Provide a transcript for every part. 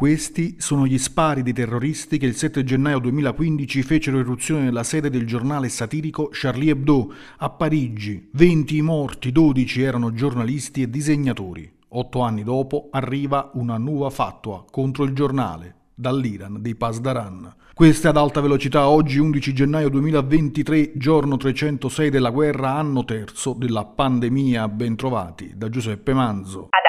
Questi sono gli spari dei terroristi che il 7 gennaio 2015 fecero irruzione nella sede del giornale satirico Charlie Hebdo a Parigi. 20 i morti, 12 erano giornalisti e disegnatori. Otto anni dopo arriva una nuova fatua contro il giornale dall'Iran dei Pasdaran. Questa è ad alta velocità oggi 11 gennaio 2023, giorno 306 della guerra, anno terzo della pandemia. Bentrovati da Giuseppe Manzo. Ad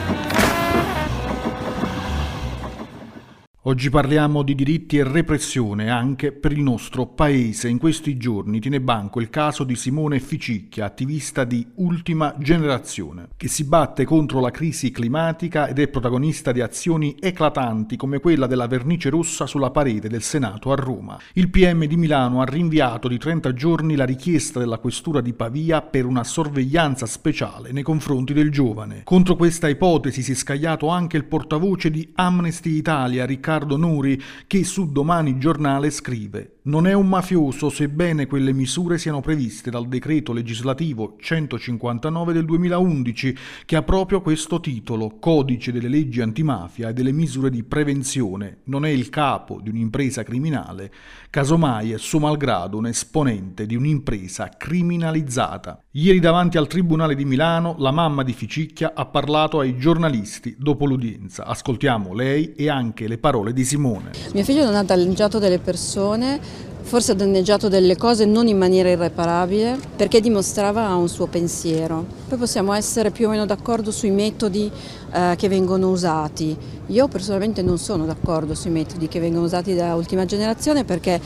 Oggi parliamo di diritti e repressione anche per il nostro paese. In questi giorni tiene banco il caso di Simone Ficicchia, attivista di ultima generazione, che si batte contro la crisi climatica ed è protagonista di azioni eclatanti come quella della vernice rossa sulla parete del Senato a Roma. Il PM di Milano ha rinviato di 30 giorni la richiesta della questura di Pavia per una sorveglianza speciale nei confronti del giovane. Contro questa ipotesi si è scagliato anche il portavoce di Amnesty Italia, Riccardo Riccardo Nuri, che su Domani Giornale scrive non è un mafioso sebbene quelle misure siano previste dal decreto legislativo 159 del 2011 che ha proprio questo titolo, Codice delle leggi antimafia e delle misure di prevenzione. Non è il capo di un'impresa criminale, casomai è suo malgrado un esponente di un'impresa criminalizzata. Ieri davanti al Tribunale di Milano la mamma di Ficicchia ha parlato ai giornalisti dopo l'udienza. Ascoltiamo lei e anche le parole di Simone. Mio figlio non ha danneggiato delle persone forse ha danneggiato delle cose non in maniera irreparabile perché dimostrava un suo pensiero. Poi possiamo essere più o meno d'accordo sui metodi eh, che vengono usati. Io personalmente non sono d'accordo sui metodi che vengono usati da ultima generazione perché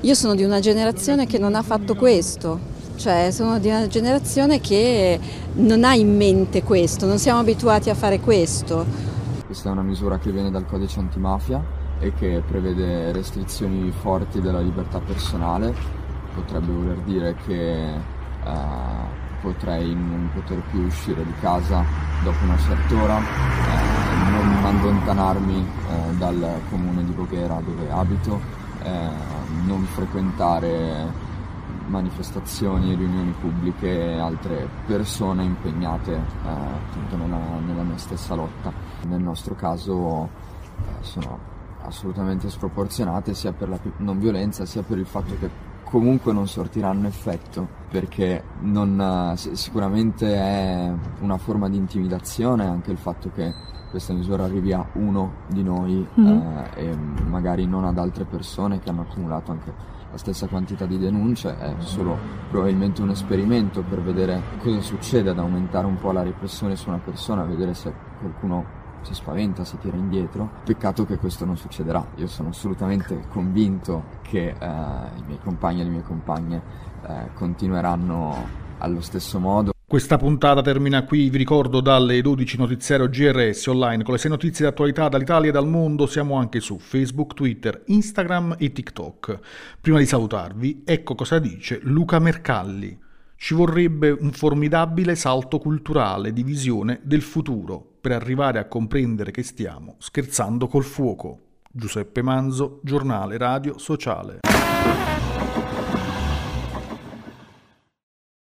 io sono di una generazione che non ha fatto questo, cioè sono di una generazione che non ha in mente questo, non siamo abituati a fare questo. Questa è una misura che viene dal codice antimafia e che prevede restrizioni forti della libertà personale, potrebbe voler dire che eh, potrei non poter più uscire di casa dopo una certa ora, eh, non allontanarmi eh, dal comune di Voghera dove abito, eh, non frequentare manifestazioni, riunioni pubbliche e altre persone impegnate eh, appunto nella, nella, mia stessa lotta. Nel nostro caso eh, sono assolutamente sproporzionate sia per la non violenza sia per il fatto che comunque non sortiranno effetto perché non, sicuramente è una forma di intimidazione anche il fatto che questa misura arrivi a uno di noi mm-hmm. eh, e magari non ad altre persone che hanno accumulato anche la stessa quantità di denunce, è solo probabilmente un esperimento per vedere cosa succede ad aumentare un po' la repressione su una persona, vedere se qualcuno si spaventa, si tira indietro. Peccato che questo non succederà. Io sono assolutamente convinto che eh, i miei compagni e le mie compagne eh, continueranno allo stesso modo. Questa puntata termina qui, vi ricordo dalle 12 notiziario GRS online con le 6 notizie di attualità dall'Italia e dal mondo, siamo anche su Facebook, Twitter, Instagram e TikTok. Prima di salutarvi, ecco cosa dice Luca Mercalli. Ci vorrebbe un formidabile salto culturale di visione del futuro per arrivare a comprendere che stiamo scherzando col fuoco. Giuseppe Manzo, giornale radio sociale.